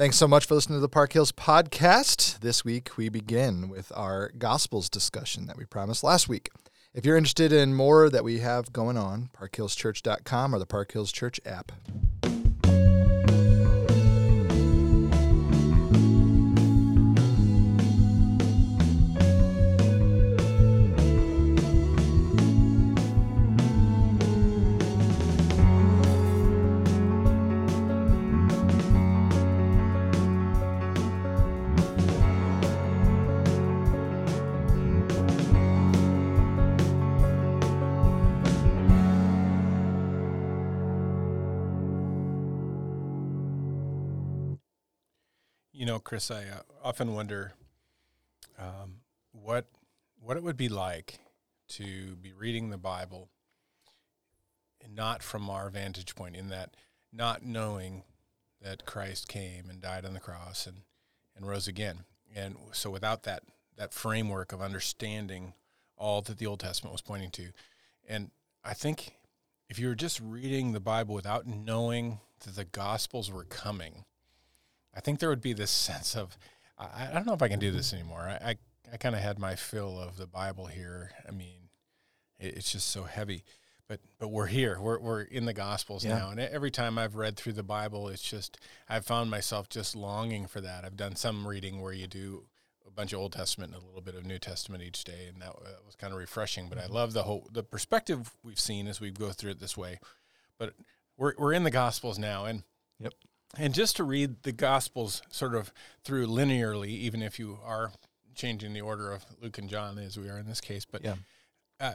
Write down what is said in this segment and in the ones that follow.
Thanks so much for listening to the Park Hills podcast. This week we begin with our Gospels discussion that we promised last week. If you're interested in more that we have going on, parkhillschurch.com or the Park Hills Church app. You know, Chris, I uh, often wonder um, what what it would be like to be reading the Bible, and not from our vantage point, in that not knowing that Christ came and died on the cross and and rose again, and so without that that framework of understanding all that the Old Testament was pointing to, and I think if you were just reading the Bible without knowing that the Gospels were coming I think there would be this sense of I, I don't know if I can do this mm-hmm. anymore. I I, I kind of had my fill of the Bible here. I mean, it, it's just so heavy. But but we're here. We're we're in the Gospels Yeah. now, and every time I've read through the Bible, it's just I've found myself just longing for that. I've done some reading where you do a bunch of Old Testament and a little bit of New Testament each day, and that, that was kind of refreshing. But I mm-hmm. love the whole the perspective we've seen as we go through it this way. But we're we're in the Gospels now, and Yep. And just to read the Gospels sort of through linearly, even if you are changing the order of Luke and John as we are in this case, but Yeah. uh,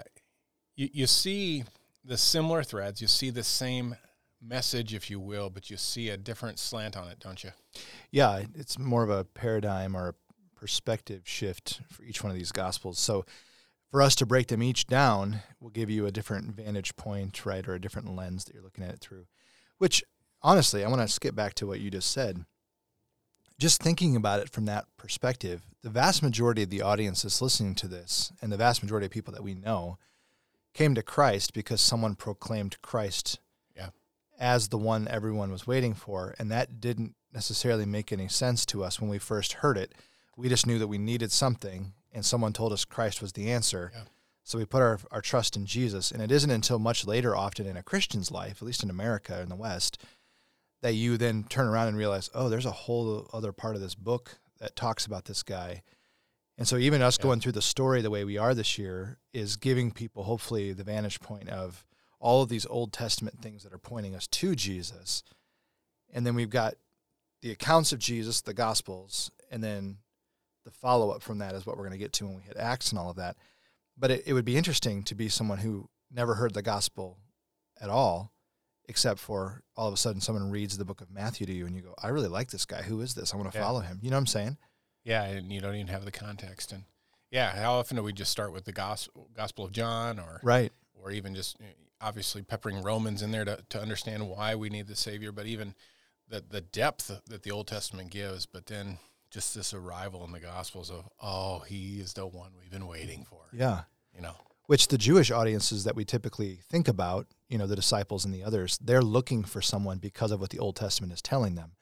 you, you see the similar threads, you see the same message, if you will, but you see a different slant on it, don't you? Yeah, it's more of a paradigm or a perspective shift for each one of these gospels. So for us to break them each down will give you a different vantage point, right, or a different lens that you're looking at it through. Which honestly, I want to skip back to what you just said. Just thinking about it from that perspective, the vast majority of the audience that's listening to this and the vast majority of people that we know came to Christ because someone proclaimed Christ Yeah. as the one everyone was waiting for. And that didn't necessarily make any sense to us when we first heard it. We just knew that we needed something, and someone told us Christ was the answer. Yeah. So we put our, our trust in Jesus. And it isn't until much later, often in a Christian's life, at least in America in the West, that you then turn around and realize, oh, there's a whole other part of this book that talks about this guy. And so even us Yeah. going through the story the way we are this year is giving people hopefully the vantage point of all of these Old Testament things that are pointing us to Jesus. And then we've got the accounts of Jesus, the Gospels, and then the follow up from that is what we're going to get to when we hit Acts and all of that. But it, it would be interesting to be someone who never heard the Gospel at all, except for all of a sudden someone reads the book of Matthew to you and you go, I really like this guy. Who is this? I want to Yeah. follow him. You know what I'm saying? Yeah, and you don't even have the context. And yeah, how often do we just start with the Gospel, Gospel of John or Right. or even just eh, obviously peppering Romans in there to, to understand why we need the Savior, but even the, the depth that the Old Testament gives, but then just this arrival in the Gospels of, oh, he is the one we've been waiting for. Yeah. You know, which the Jewish audiences that we typically think about, you know, the disciples and the others, they're looking for someone because of what the Old Testament is telling them.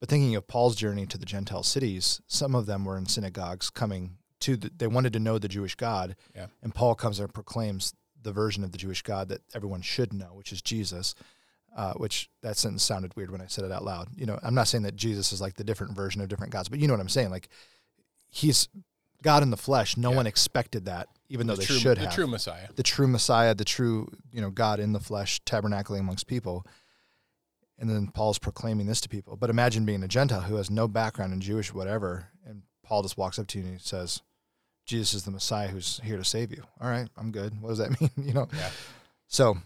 But thinking of Paul's journey to the Gentile cities, some of them were in synagogues coming to the, they wanted to know the Jewish God. Yeah. And Paul comes and proclaims the version of the Jewish God that everyone should know, which is Jesus. Uh, which that sentence sounded weird when I said it out loud. You know, I'm not saying that Jesus is like the different version of different gods, but you know what I'm saying. Like, he's God in the flesh. No Yeah. one expected that, even though the they true, should the have true Messiah. the true Messiah, the true, you know, God in the flesh, tabernacling amongst people. And then Paul's proclaiming this to people. But imagine being a Gentile who has no background in Jewish whatever, and Paul just walks up to you and he says, Jesus is the Messiah who's here to save you. All right, I'm good. What does that mean? you know? Yeah. So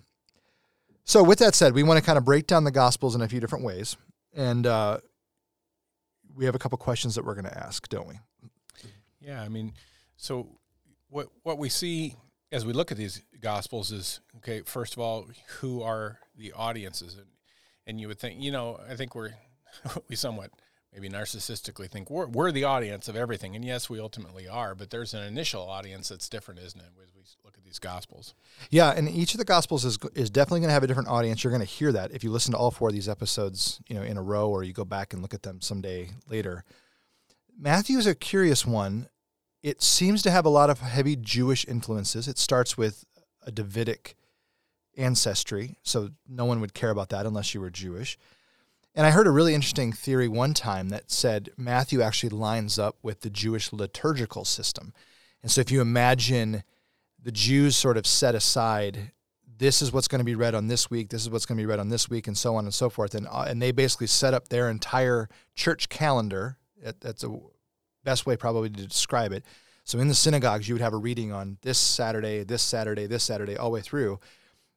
so with that said, we want to kind of break down the gospels in a few different ways. And uh, we have a couple questions that we're going to ask, don't we? Yeah, I mean, so what what we see as we look at these gospels is okay. First of all, who are the audiences, and and you would think, you know, I think we're we somewhat maybe narcissistically think we're, we're the audience of everything. And yes, we ultimately are, but there's an initial audience that's different, isn't it, as we look at these gospels? Yeah, and each of the gospels is is definitely going to have a different audience. You're going to hear that if you listen to all four of these episodes, you know, in a row, or you go back and look at them someday later. Matthew is a curious one. It seems to have a lot of heavy Jewish influences. It starts with a Davidic ancestry, so no one would care about that unless you were Jewish. And I heard a really interesting theory one time that said Matthew actually lines up with the Jewish liturgical system. And so if you imagine the Jews sort of set aside this is what's going to be read on this week, this is what's going to be read on this week, and so on and so forth. And, uh, and they basically set up their entire church calendar. That's a best way probably to describe it. So in the synagogues, you would have a reading on this Saturday, this Saturday, this Saturday, all the way through.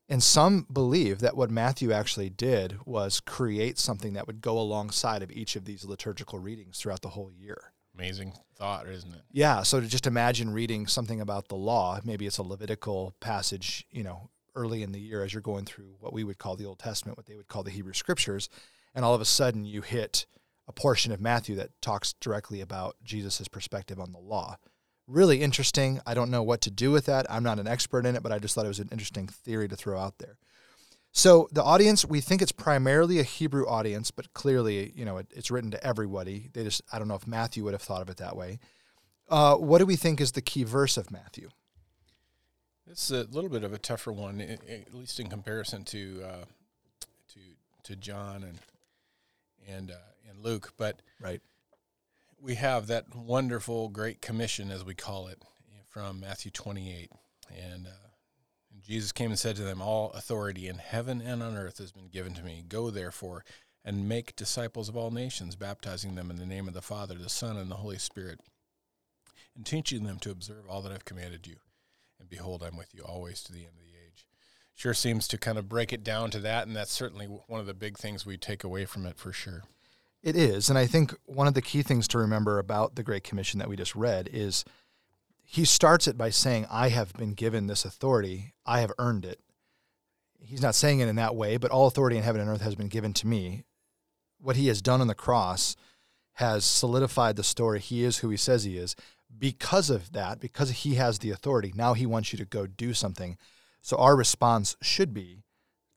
And some believe that what Matthew actually did was create something that would go alongside of each of these liturgical readings throughout the whole year. Amazing thought, isn't it? Yeah. So to just imagine reading something about the law, maybe it's a Levitical passage, you know, early in the year as you're going through what we would call the Old Testament, what they would call the Hebrew Scriptures, and all of a sudden you hit a portion of Matthew that talks directly about Jesus' perspective on the law really interesting. I don't know what to do with that. I'm not an expert in it, but I just thought it was an interesting theory to throw out there. So the audience, we think it's primarily a Hebrew audience, but clearly, you know, it, it's written to everybody. They just, I don't know if Matthew would have thought of it that way. Uh, what do we think is the key verse of Matthew? It's a little bit of a tougher one, at least in comparison to uh, to to John and and uh, and Luke. But right we have that wonderful Great Commission, as we call it, from Matthew 28. And, uh, and Jesus came and said to them, All authority in heaven and on earth has been given to me. Go therefore and make disciples of all nations, baptizing them in the name of the Father, the Son, and the Holy Spirit, and teaching them to observe all that I've commanded you. And behold, I'm with you always to the end of the age. Sure seems to kind of break it down to that, and that's certainly one of the big things we take away from it for sure. It is. And I think one of the key things to remember about the Great Commission that we just read is he starts it by saying, I have been given this authority, I have earned it. He's not saying it in that way, but all authority in heaven and earth has been given to me. What he has done on the cross has solidified the story. He is who he says he is. Because of that, because he has the authority, now he wants you to go do something. So our response should be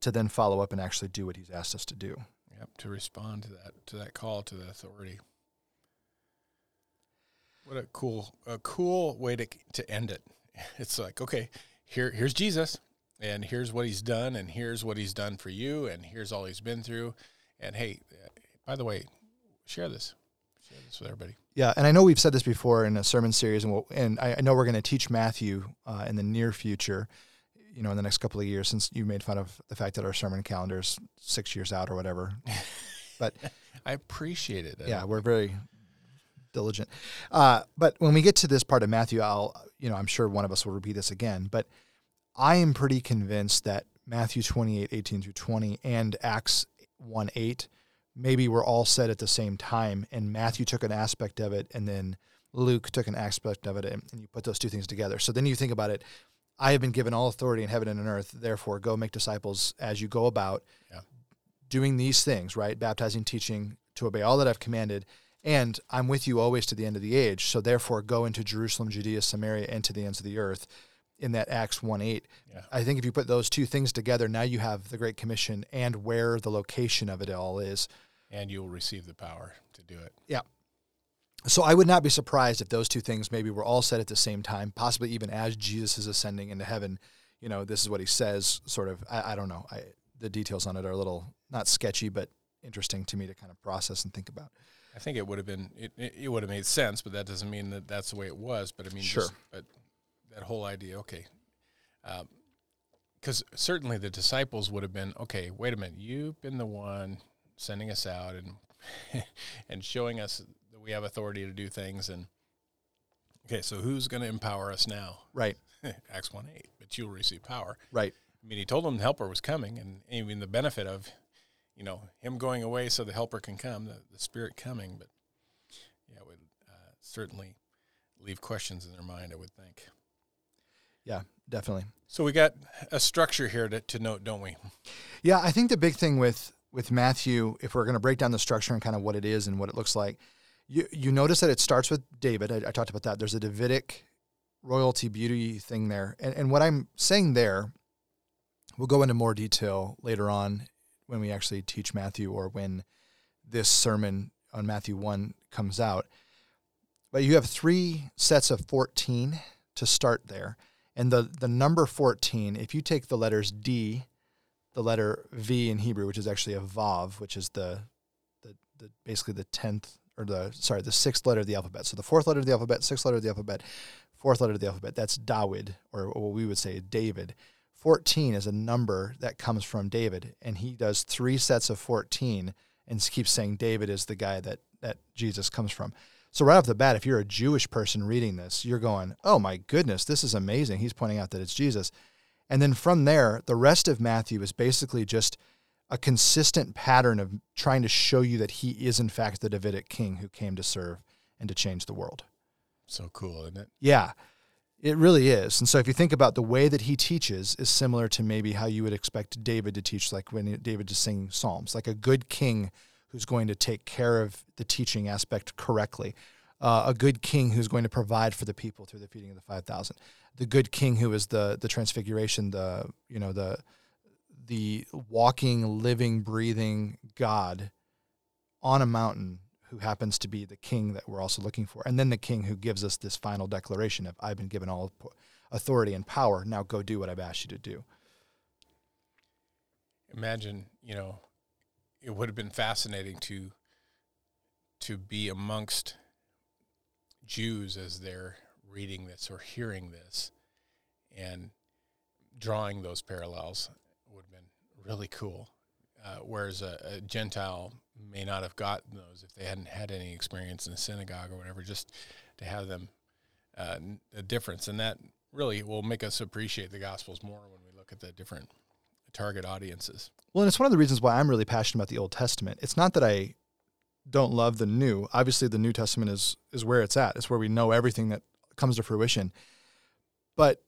to then follow up and actually do what he's asked us to do. Yep, to respond to that to that call to the authority. What a cool a cool way to to end it. It's like, okay, here here's Jesus and here's what he's done and here's what he's done for you and here's all he's been through. And hey, by the way, share this. Share this with everybody. Yeah, and I know we've said this before in a sermon series, and we'll, and I, know we're going to teach Matthew uh, in the near future you know in the next couple of years since you made fun of the fact that our sermon calendar is six years out or whatever. But i appreciate it yeah we're very diligent. Uh, but when we get to this part of matthew i'll you know i'm sure one of us will repeat this again but i am pretty convinced that matthew 28 18 through 20 and acts 1 8 maybe were all said at the same time and matthew took an aspect of it and then luke took an aspect of it and, and you put those two things together. So then you think about it I have been given all authority in heaven and on earth. Therefore, go make disciples as you go about yeah. doing these things, right? Baptizing, teaching, to obey all that I've commanded. And I'm with you always to the end of the age. So therefore, go into Jerusalem, Judea, Samaria, and to the ends of the earth in that Acts 1 8. Yeah. I think if you put those two things together, now you have the Great Commission and where the location of it all is. And you'll receive the power to do it. Yeah. So I would not be surprised if those two things maybe were all said at the same time, possibly even as Jesus is ascending into heaven. You know, this is what he says. Sort of, I, I don't know. I, the details on it are a little not sketchy, but interesting to me to kind of process and think about. I think it would have been it, it would have made sense, but that doesn't mean that that's the way it was. But I mean, sure. Just, but that whole idea, okay, because um, certainly the disciples would have been okay. Wait a minute, you've been the one sending us out and and showing us we have authority to do things. And okay, so who's going to empower us now? Right. Acts 1 8, but you'll receive power. Right. I mean, he told them the helper was coming, and even the benefit of, you know, him going away so the helper can come, the, the Spirit coming. But yeah, it would uh, certainly leave questions in their mind, I would think. Yeah, definitely. So we got a structure here to, to note, don't we? Yeah, I think the big thing with with Matthew, if we're going to break down the structure and kind of what it is and what it looks like, you you notice that it starts with David. I, I talked about that. There's a Davidic royalty beauty thing there, and and what I'm saying there, we'll go into more detail later on when we actually teach Matthew or when this sermon on Matthew one comes out. But you have three sets of 14 to start there. And the, the number 14, if you take the letters D, the letter V in Hebrew, which is actually a Vav, which is the, the, the basically the 10th or the sorry, the sixth letter of the alphabet. So the fourth letter of the alphabet, sixth letter of the alphabet, fourth letter of the alphabet. That's Dawid, or what we would say David. 14 is a number that comes from David, and he does three sets of 14 and keeps saying David is the guy that, that Jesus comes from. So right off the bat, if you're a Jewish person reading this, you're going, "Oh my goodness, this is amazing." He's pointing out that it's Jesus. And then from there, the rest of Matthew is basically just a consistent pattern of trying to show you that he is in fact the Davidic king who came to serve and to change the world. So cool, isn't it? Yeah. It really is. And so if you think about the way that he teaches is similar to maybe how you would expect David to teach like when David is singing psalms, like a good king who's going to take care of the teaching aspect correctly. Uh, a good king who's going to provide for the people through the feeding of the 5000 the good king who is the the transfiguration the you know the the walking living breathing god on a mountain who happens to be the king that we're also looking for and then the king who gives us this final declaration of i've been given all authority and power. Now go do what i've asked you to do. Imagine you know it would have been fascinating to to be amongst Jews as they're reading this or hearing this and drawing those parallels would have been really cool. Uh, whereas a, a, Gentile may not have gotten those if they hadn't had any experience in a synagogue or whatever, just to have them uh, a difference. And that really will make us appreciate the Gospels more when we look at the different target audiences. Well, and it's one of the reasons why I'm really passionate about the Old Testament. It's not that I don't love the New. Obviously, the New Testament is is where it's at. It's where we know everything that comes to fruition. But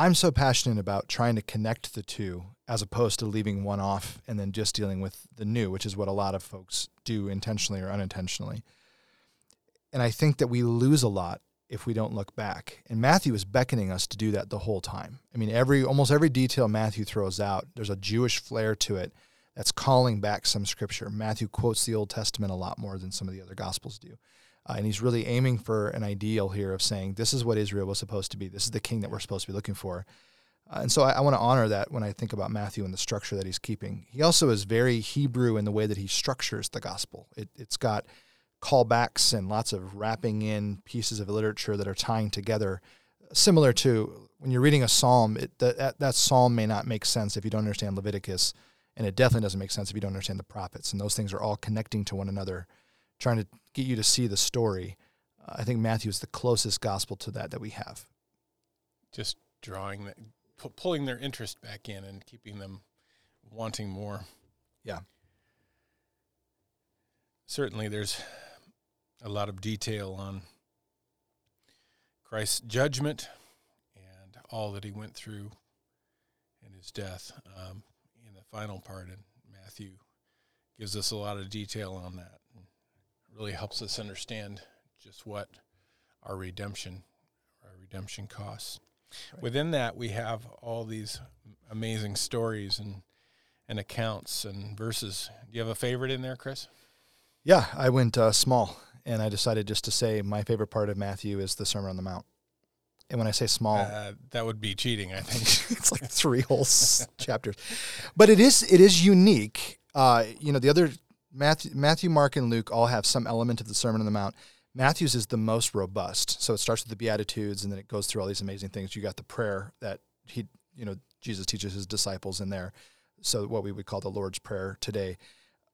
I'm so passionate about trying to connect the two as opposed to leaving one off and then just dealing with the new, which is what a lot of folks do intentionally or unintentionally. And I think that we lose a lot if we don't look back. And Matthew is beckoning us to do that the whole time. I mean, every almost every detail Matthew throws out, there's a Jewish flair to it that's calling back some scripture. Matthew quotes the Old Testament a lot more than some of the other gospels do. Uh, and he's really aiming for an ideal here of saying, this is what Israel was supposed to be. This is the king that we're supposed to be looking for. Uh, and so I, I want to honor that when I think about Matthew and the structure that he's keeping. He also is very Hebrew in the way that he structures the gospel. It, it's got callbacks and lots of wrapping in pieces of literature that are tying together similar to when you're reading a psalm it, that, that psalm may not make sense if you don't understand leviticus and it definitely doesn't make sense if you don't understand the prophets and those things are all connecting to one another trying to get you to see the story uh, i think matthew is the closest gospel to that that we have just drawing that pulling their interest back in and keeping them wanting more yeah certainly there's a lot of detail on Christ's judgment and all that he went through in his death. Um, in the final part in Matthew, gives us a lot of detail on that. Really helps us understand just what our redemption, our redemption costs. Right. Within that, we have all these amazing stories and and accounts and verses. Do you have a favorite in there, Chris? Yeah, I went uh, small and I decided just to say my favorite part of Matthew is the Sermon on the Mount. And when I say small, uh, that would be cheating. I think it's like three whole chapters, but it is it is unique. Uh, you know, the other Matthew, Matthew, Mark, and Luke all have some element of the Sermon on the Mount. Matthew's is the most robust. So it starts with the Beatitudes, and then it goes through all these amazing things. You got the prayer that he, you know, Jesus teaches his disciples in there. So what we would call the Lord's Prayer today.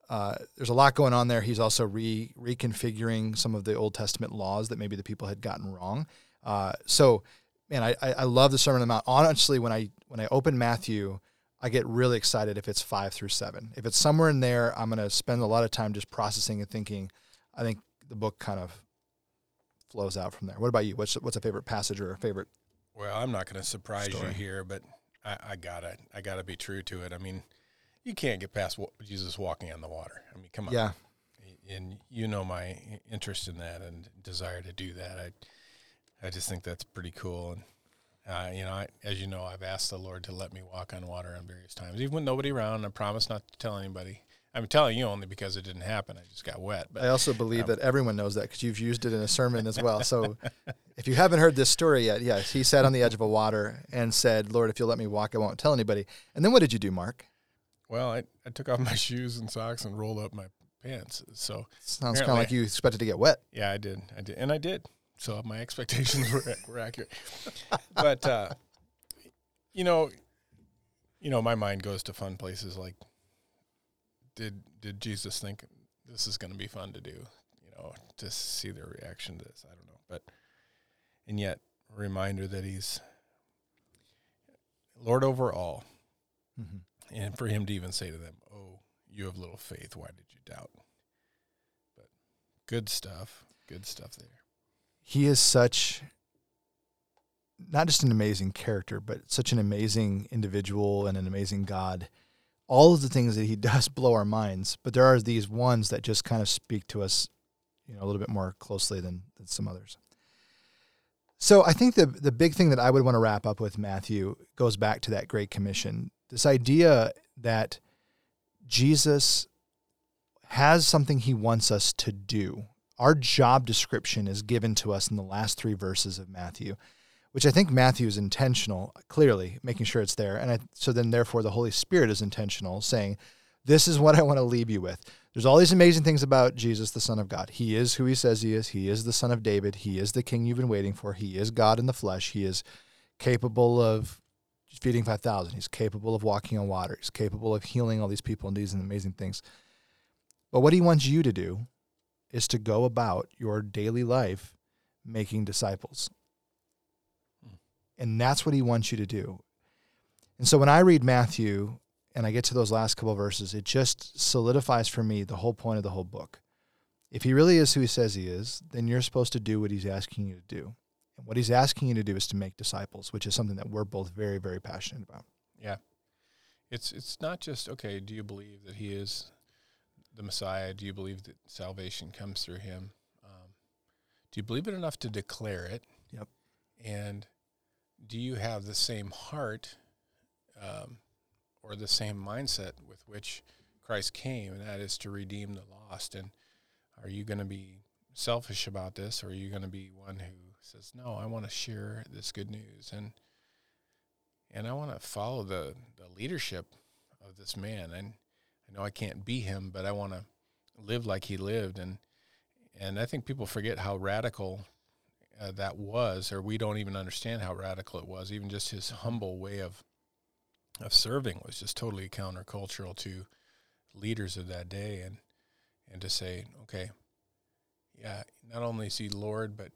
Uh, there's a lot going on there. He's also re reconfiguring some of the Old Testament laws that maybe the people had gotten wrong. Uh, so, man, I, I love the Sermon on the Mount. Honestly, when I when I open Matthew, I get really excited if it's five through seven. If it's somewhere in there, I'm going to spend a lot of time just processing and thinking. I think the book kind of flows out from there. What about you? What's what's a favorite passage or a favorite? Well, I'm not going to surprise story? you here, but I, I gotta I gotta be true to it. I mean, you can't get past Jesus walking on the water. I mean, come on. Yeah. And you know my interest in that and desire to do that. I, I just think that's pretty cool. And uh, you know, I, as you know, I've asked the Lord to let me walk on water on various times, even with nobody around. I promise not to tell anybody. I'm telling you only because it didn't happen. I just got wet. But I also believe um, that everyone knows that because you've used it in a sermon as well. So if you haven't heard this story yet, yes, he sat on the edge of a water and said, Lord, if you'll let me walk, I won't tell anybody. And then what did you do, Mark? well, I, I took off my shoes and socks and rolled up my pants. So Sounds kind of like you expected to get wet. Yeah, I did. I did, and I did. So my expectations were, were accurate. But uh, you know, you know, my mind goes to fun places like, did did Jesus think this is going to be fun to do? You know, to see their reaction to this. I don't know, but and yet a reminder that He's Lord over all, Mhm. and for Him to even say to them, "Oh, you have little faith. Why did you doubt?" But good stuff. Good stuff there. He is such, not just an amazing character, but such an amazing individual and an amazing God. All of the things that he does blow our minds, but there are these ones that just kind of speak to us, you know, a little bit more closely than, than some others. So I think the the big thing that I would want to wrap up with Matthew goes back to that Great Commission. This idea that Jesus has something he wants us to do. Our job description is given to us in the last three verses of Matthew, which I think Matthew is intentional, clearly making sure it's there. And I, so then, therefore, the Holy Spirit is intentional, saying, This is what I want to leave you with. There's all these amazing things about Jesus, the Son of God. He is who he says he is. He is the Son of David. He is the King you've been waiting for. He is God in the flesh. He is capable of feeding 5,000. He's capable of walking on water. He's capable of healing all these people and these amazing things. But what he wants you to do is to go about your daily life making disciples. And that's what he wants you to do. And so when I read Matthew and I get to those last couple verses, it just solidifies for me the whole point of the whole book. If he really is who he says he is, then you're supposed to do what he's asking you to do. And what he's asking you to do is to make disciples, which is something that we're both very, very passionate about. Yeah. It's it's not just okay, do you believe that he is the Messiah? Do you believe that salvation comes through him? Um, do you believe it enough to declare it? Yep. And do you have the same heart um, or the same mindset with which Christ came, and that is to redeem the lost? And are you going to be selfish about this, or are you going to be one who says, "No, I want to share this good news"? And and I want to follow the, the leadership of this man. And I know I can't be him, but I want to live like he lived. And and I think people forget how radical uh, that was, or we don't even understand how radical it was. Even just his humble way of of serving was just totally countercultural to leaders of that day. And and to say, okay, yeah, not only is he Lord, but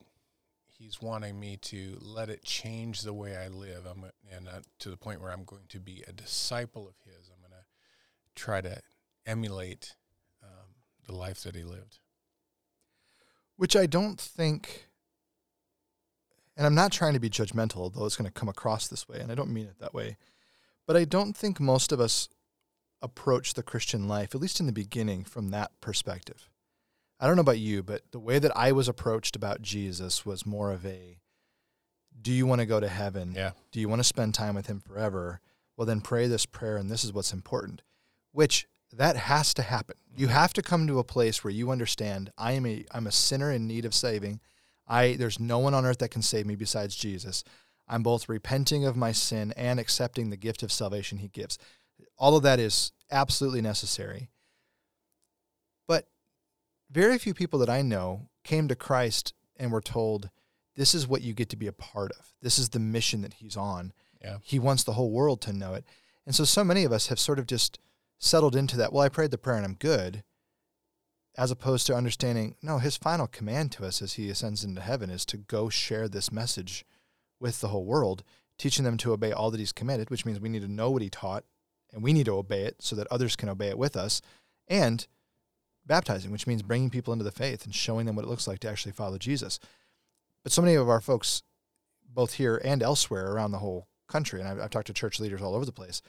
he's wanting me to let it change the way I live. I'm and uh, to the point where I'm going to be a disciple of his. I'm going to try to emulate um, the life that he lived. Which I don't think, and I'm not trying to be judgmental, although it's going to come across this way, and I don't mean it that way, but I don't think most of us approach the Christian life, at least in the beginning, from that perspective. I don't know about you, but the way that I was approached about Jesus was more of a do you want to go to heaven? Yeah. Do you want to spend time with him forever? Well, then pray this prayer, and this is what's important, which that has to happen. You mm-hmm. have to come to a place where you understand I am a I'm a sinner in need of saving. I there's no one on earth that can save me besides Jesus. I'm both repenting of my sin and accepting the gift of salvation he gives. All of that is absolutely necessary. But very few people that I know came to Christ and were told, this is what you get to be a part of. This is the mission that he's on. Yeah. He wants the whole world to know it. And so, so many of us have sort of just settled into that. Well, I prayed the prayer and I'm good, as opposed to understanding, no, his final command to us as he ascends into heaven is to go share this message with the whole world, teaching them to obey all that he's commanded, which means we need to know what he taught and we need to obey it so that others can obey it with us. And baptizing, which means bringing people into the faith and showing them what it looks like to actually follow Jesus. But so many of our folks, both here and elsewhere around the whole country, and I've, I've talked to church leaders all over the place,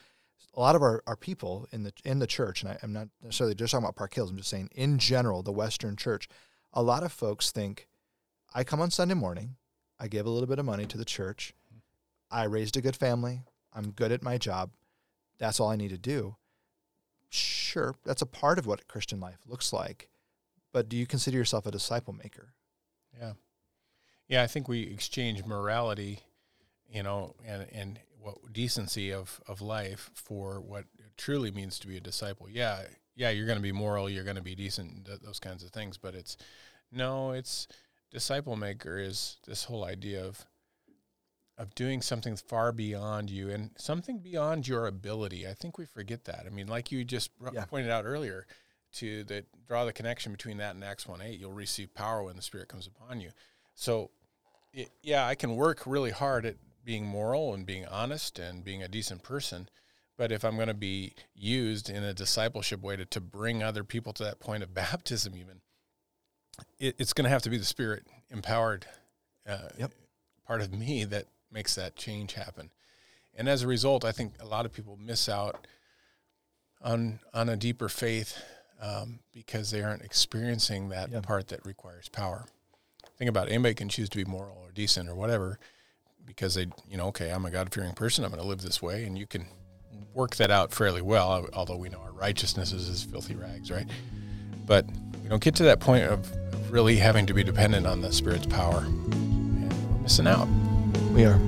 a lot of our, our people in the in the church, and I, am not necessarily just talking about Park Hills. I'm just saying in general, the Western church. A lot of folks think, I come on Sunday morning, I give a little bit of money to the church, I raised a good family, I'm good at my job, that's all I need to do. Sure, that's a part of what Christian life looks like, but do you consider yourself a disciple maker? Yeah, yeah. I think we exchange morality, you know, and and what decency of of life for what it truly means to be a disciple. Yeah, yeah, you're going to be moral, you're going to be decent, those kinds of things. But it's no, it's disciple maker is this whole idea of of doing something far beyond you and something beyond your ability. I think we forget that. I mean, like you just yeah. pointed out earlier, to the draw the connection between that and Acts one eight, you'll receive power when the Spirit comes upon you. So, it, yeah, I can work really hard at being moral and being honest and being a decent person. But if I'm going to be used in a discipleship way to, to bring other people to that point of baptism, even, it, it's going to have to be the Spirit empowered uh, yep. part of me that makes that change happen. And as a result, I think a lot of people miss out on on a deeper faith um, because they aren't experiencing that yep. part that requires power. Think about it. anybody can choose to be moral or decent or whatever, because they, you know, okay, I'm a God fearing person. I'm going to live this way. And you can work that out fairly well, although we know our righteousness is as filthy rags, right? But we don't get to that point of really having to be dependent on the Spirit's power. And we're missing out. We are.